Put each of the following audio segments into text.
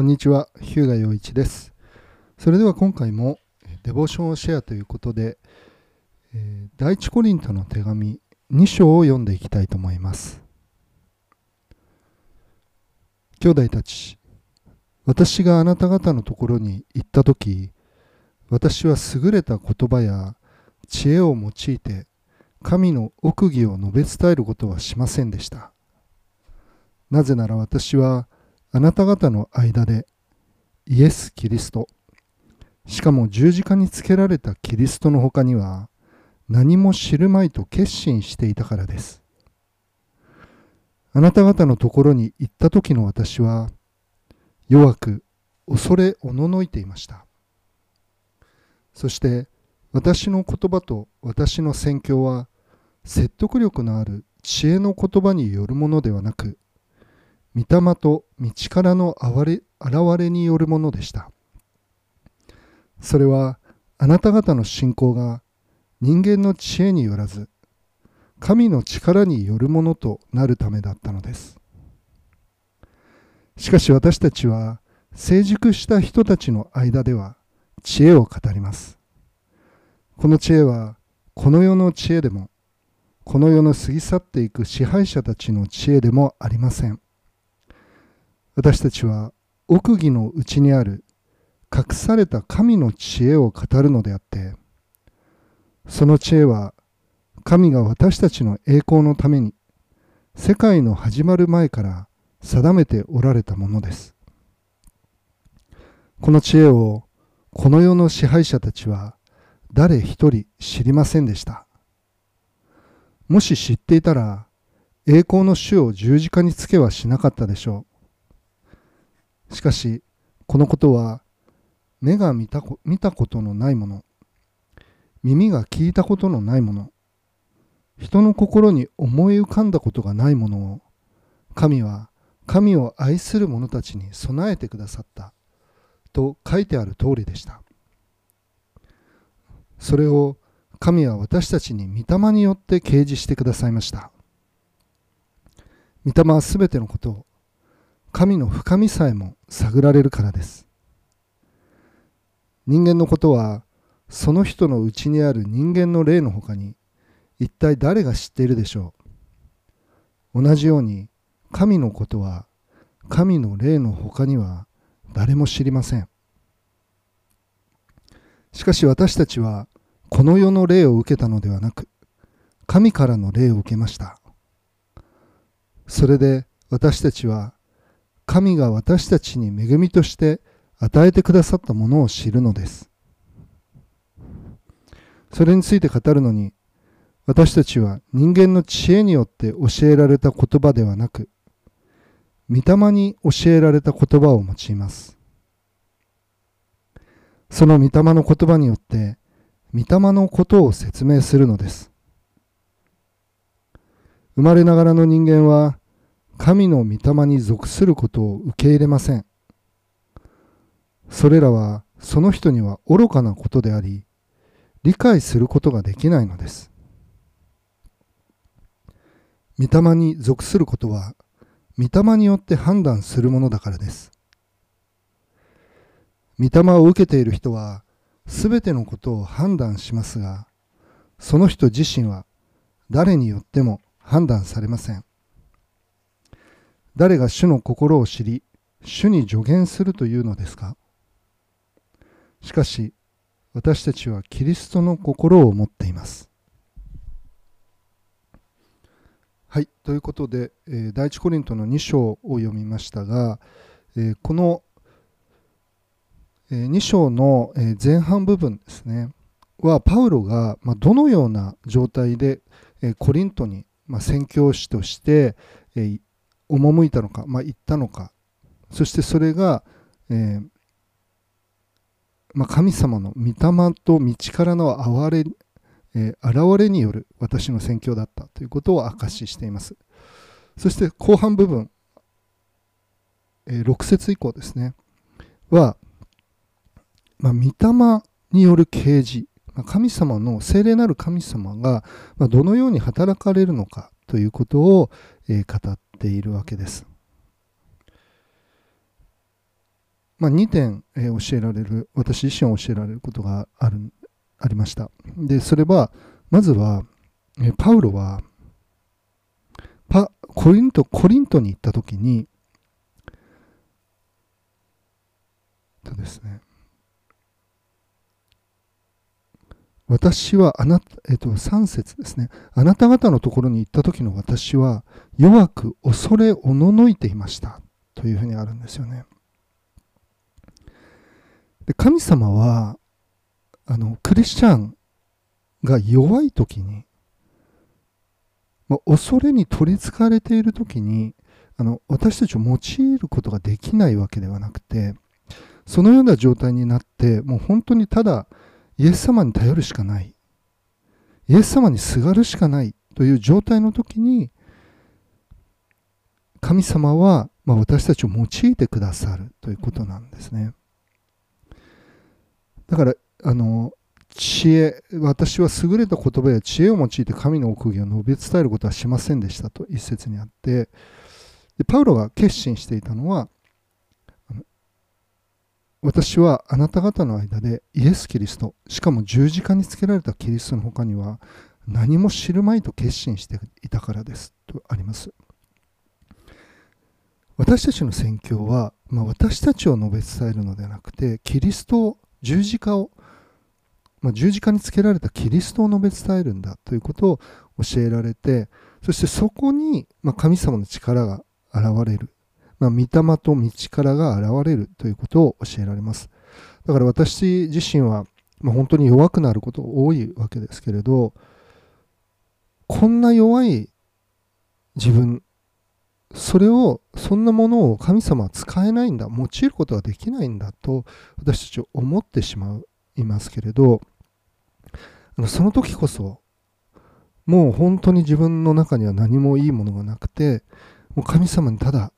こんにちは、日向洋一です。それでは今回もデボーションをシェアということで、え第一コリントの手紙2章を読んでいきたいと思います。兄弟たち、私があなた方のところに行ったとき、私は優れた言葉や知恵を用いて神の奥義を述べ伝えることはしませんでした。なぜなら私はあなた方の間でイエス・キリスト、しかも十字架につけられたキリストの他には何も知るまいと決心していたからです。あなた方のところに行った時の私は弱く恐れおののいていました。そして私の言葉と私の宣教は説得力のある知恵の言葉によるものではなく、御霊と道からの現れ現れによるものでした。それはあなた方の信仰が人間の知恵によらず、神の力によるものとなるためだったのです。しかし私たちは成熟した人たちの間では知恵を語ります。この知恵はこの世の知恵でも、この世の過ぎ去っていく支配者たちの知恵でもありません。私たちは奥義のうちにある隠された神の知恵を語るのであって、その知恵は神が私たちの栄光のために世界の始まる前から定めておられたものです。この知恵をこの世の支配者たちは誰一人知りませんでした。もし知っていたら栄光の主を十字架につけはしなかったでしょう。しかしこのことは目が見たこ見たことのないもの。耳が聞いたことのないもの。人の心に思い浮かんだことがないものを神は神を愛する者たちに備えてくださった。と書いてある通りでした。それを神は私たちに御霊によって掲示してくださいました。御霊はすべてのことを神の深みさえも探られるからです。人間のことはその人のうちにある人間の霊のほかに一体誰が知っているでしょう。同じように神のことは神の霊のほかには誰も知りません。しかし私たちはこの世の霊を受けたのではなく神からの霊を受けました。それで私たちは神が私たちに恵みとして与えてくださったものを知るのです。それについて語るのに私たちは人間の知恵によって教えられた言葉ではなく御霊に教えられた言葉を用います。その御霊の言葉によって御霊のことを説明するのです。生まれながらの人間は神の御霊に属することを受け入れません。それらはその人には愚かなことであり理解することができないのです。御霊に属することは御霊によって判断するものだからです。御霊を受けている人はすべてのことを判断しますがその人自身は誰によっても判断されません。誰が主の心を知り主に助言するというのですか？しかし私たちはキリストの心を持っています。はいということで、えー第一コリントの2章を読みましたが、えーこの、え2章のえー前半部分ですねはパウロが、まあ、どのような状態で、えーコリントに、まあ、宣教師として、えー赴いたのか、まあ、行ったのか。そしてそれが、えーまあ、神様の御霊と道からの憐れ、えー現れによる私の宣教だったということを証ししています。そして後半部分、えー6節以降ですねは、まあ、御霊による啓示ま神様の聖霊なる神様がまどのように働かれるのかということを、えー語っているわけです。まあ、2点、え教えられる私自身教えられることがあるありました。でそれはまずは、えパウロはパコリントコリントに行った時にとですね。私はあなた、えっと、3節ですね。あなた方のところに行った時の私は弱く恐れおののいていました。というふうにあるんですよね。で神様はあのクリスチャンが弱い時に、まあ、恐れに取りつかれている時にあの私たちを用いることができないわけではなくてそのような状態になってもう本当にただイエス様に頼るしかないイエス様にすがるしかないという状態の時に神様は、ま、私たちを用いてくださるということなんですね。だからあの知恵私は優れた言葉や知恵を用いて神の奥義を述べ伝えることはしませんでしたと一節にあってでパウロが決心していたのは私はあなた方の間でイエス・キリストしかも十字架につけられたキリストの他には何も知るまいと決心していたからですとあります。私たちの宣教は、まあ、私たちを述べ伝えるのではなくてキリストを十字架を、まあ、十字架につけられたキリストを述べ伝えるんだということを教えられてそしてそこに、まあ、神様の力が現れる、まあ、御霊と道からが現れるということを教えられます。だから私自身は、まあ、本当に弱くなること多いわけですけれどこんな弱い自分それをそんなものを神様は使えないんだ用いることができないんだと私たちは思ってしまいますけれどその時こそもう本当に自分の中には何もいいものがなくてもう神様にただ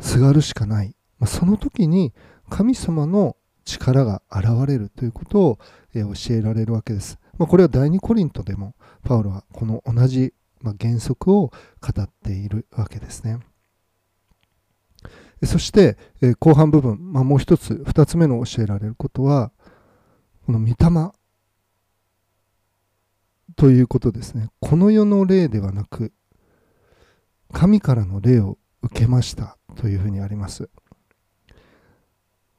すがるしかないその時に神様の力が現れるということを教えられるわけです。まこれは第二コリントでもパウロはこの同じまあ、原則を語っているわけですね。そして、え後半部分、まあ、もう一つ、二つ目の教えられることは、この御霊ということですね。この世の霊ではなく、神からの霊を受けましたというふうにあります。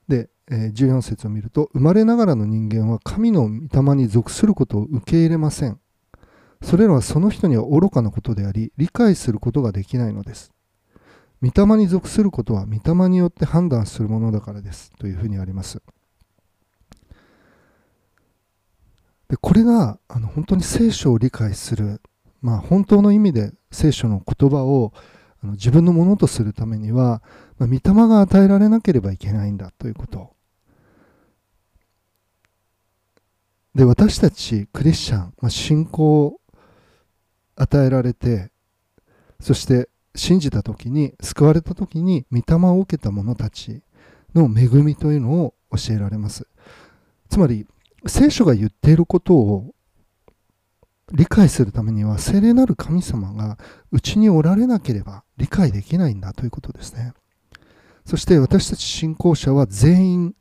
で、え14節を見ると、生まれながらの人間は神の御霊に属することを受け入れません。それらはその人には愚かなことであり、理解することができないのです。御霊に属することは御霊によって判断するものだからです。というふうにあります。でこれがあの本当に聖書を理解する、まあ、本当の意味で聖書の言葉をあの自分のものとするためには、まあ、御霊が与えられなければいけないんだということ。で私たちクリスチャン、まあ、信仰を与えられてそして信じた時に救われた時に御霊を受けた者たちの恵みというのを教えられます。つまり聖書が言っていることを理解するためには聖霊なる神様がうちにおられなければ理解できないんだということですね。そして私たち信仰者は全員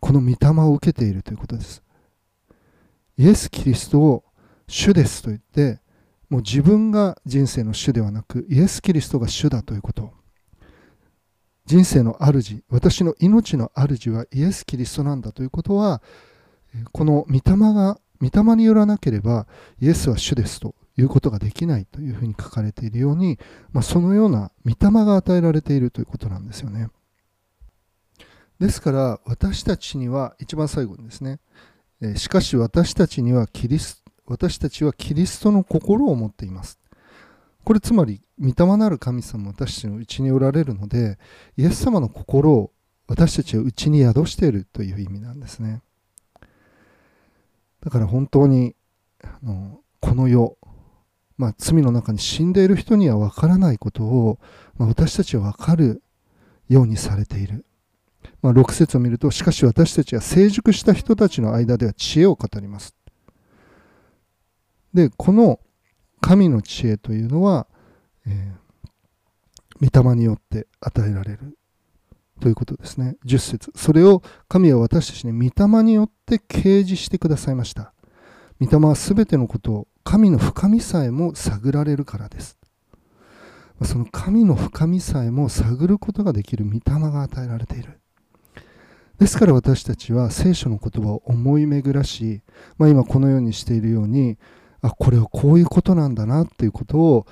この御霊を受けているということです。イエス・キリストを主ですと言ってもう自分が人生の主ではなくイエス・キリストが主だということ。人生の主私の命の主はイエス・キリストなんだということはこの御霊が御霊によらなければイエスは主ですということができないというふうに書かれているように、まあ、そのような御霊が与えられているということなんですよねですから私たちには一番最後にですねしかし私たちにはキリス私たちはキリストの心を持っています。これつまり、御霊なる神様私たちのうちにおられるので、イエス様の心を私たちはうちに宿しているという意味なんですね。だから本当に、あのこの世、まあ、罪の中に死んでいる人には分からないことを、まあ、私たちは分かるようにされている。まあ、6節を見ると、しかし私たちは成熟した人たちの間では知恵を語ります。で、この神の知恵というのは、えー、御霊によって与えられるということですね。10節それを神は私たちに御霊によって掲示してくださいました。御霊は全てのことを神の深みさえも探られるからです。その神の深みさえも探ることができる御霊が与えられている。ですから私たちは聖書の言葉を思い巡らし、まあ、今このようにしているようにあこれはこういうことなんだなっていうことを、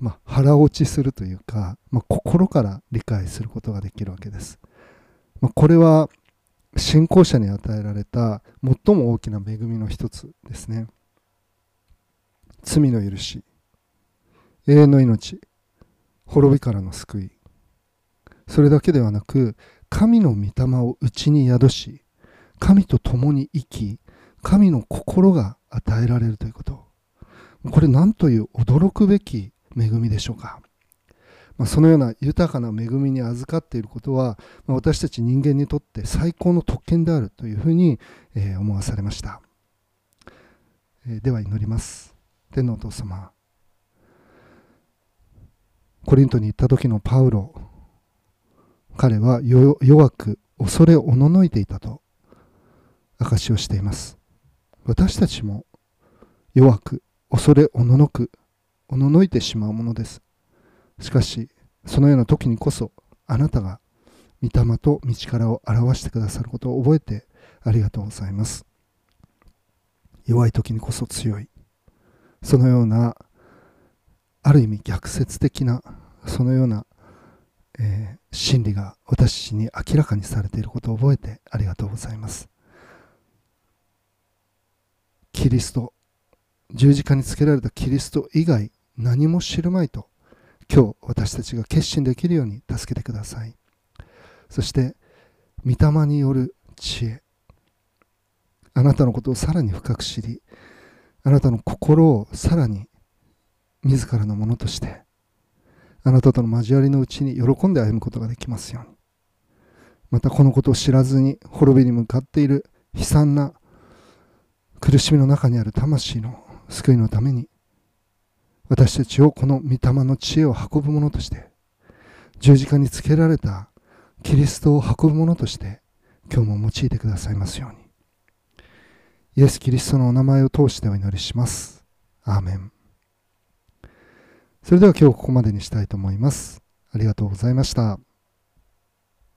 まあ、腹落ちするというか、まあ、心から理解することができるわけです。まあ、これは信仰者に与えられた最も大きな恵みの一つですね。罪の許し、永遠の命、滅びからの救い。それだけではなく、神の御霊を内に宿し、神と共に生き、神の心が与えられるということ。これ何という驚くべき恵みでしょうか。まあ、そのような豊かな恵みに預かっていることは、まあ、私たち人間にとって最高の特権であるというふうに、えー、思わされました、えー、では祈ります。天のお父様コリントに行った時のパウロ彼は弱く恐れおののいていたと証しをしています。私たちも弱く恐れおののくおののいてしまうものです。しかしそのような時にこそあなたが御霊と道からを表してくださることを覚えてありがとうございます。弱い時にこそ強い。そのようなある意味逆説的なそのような、えー、真理が私に明らかにされていることを覚えてありがとうございます。キリスト十字架につけられたキリスト以外何も知るまいと今日私たちが決心できるように助けてください。そして御霊による知恵。あなたのことをさらに深く知りあなたの心をさらに自らのものとしてあなたとの交わりのうちに喜んで歩むことができますように。またこのことを知らずに滅びに向かっている悲惨な苦しみの中にある魂の救いのために私たちをこの御霊の知恵を運ぶ者として十字架につけられたキリストを運ぶ者として今日も用いてくださいますように。イエス・キリストのお名前を通してお祈りします。アーメン。それでは今日ここまでにしたいと思います。ありがとうございました。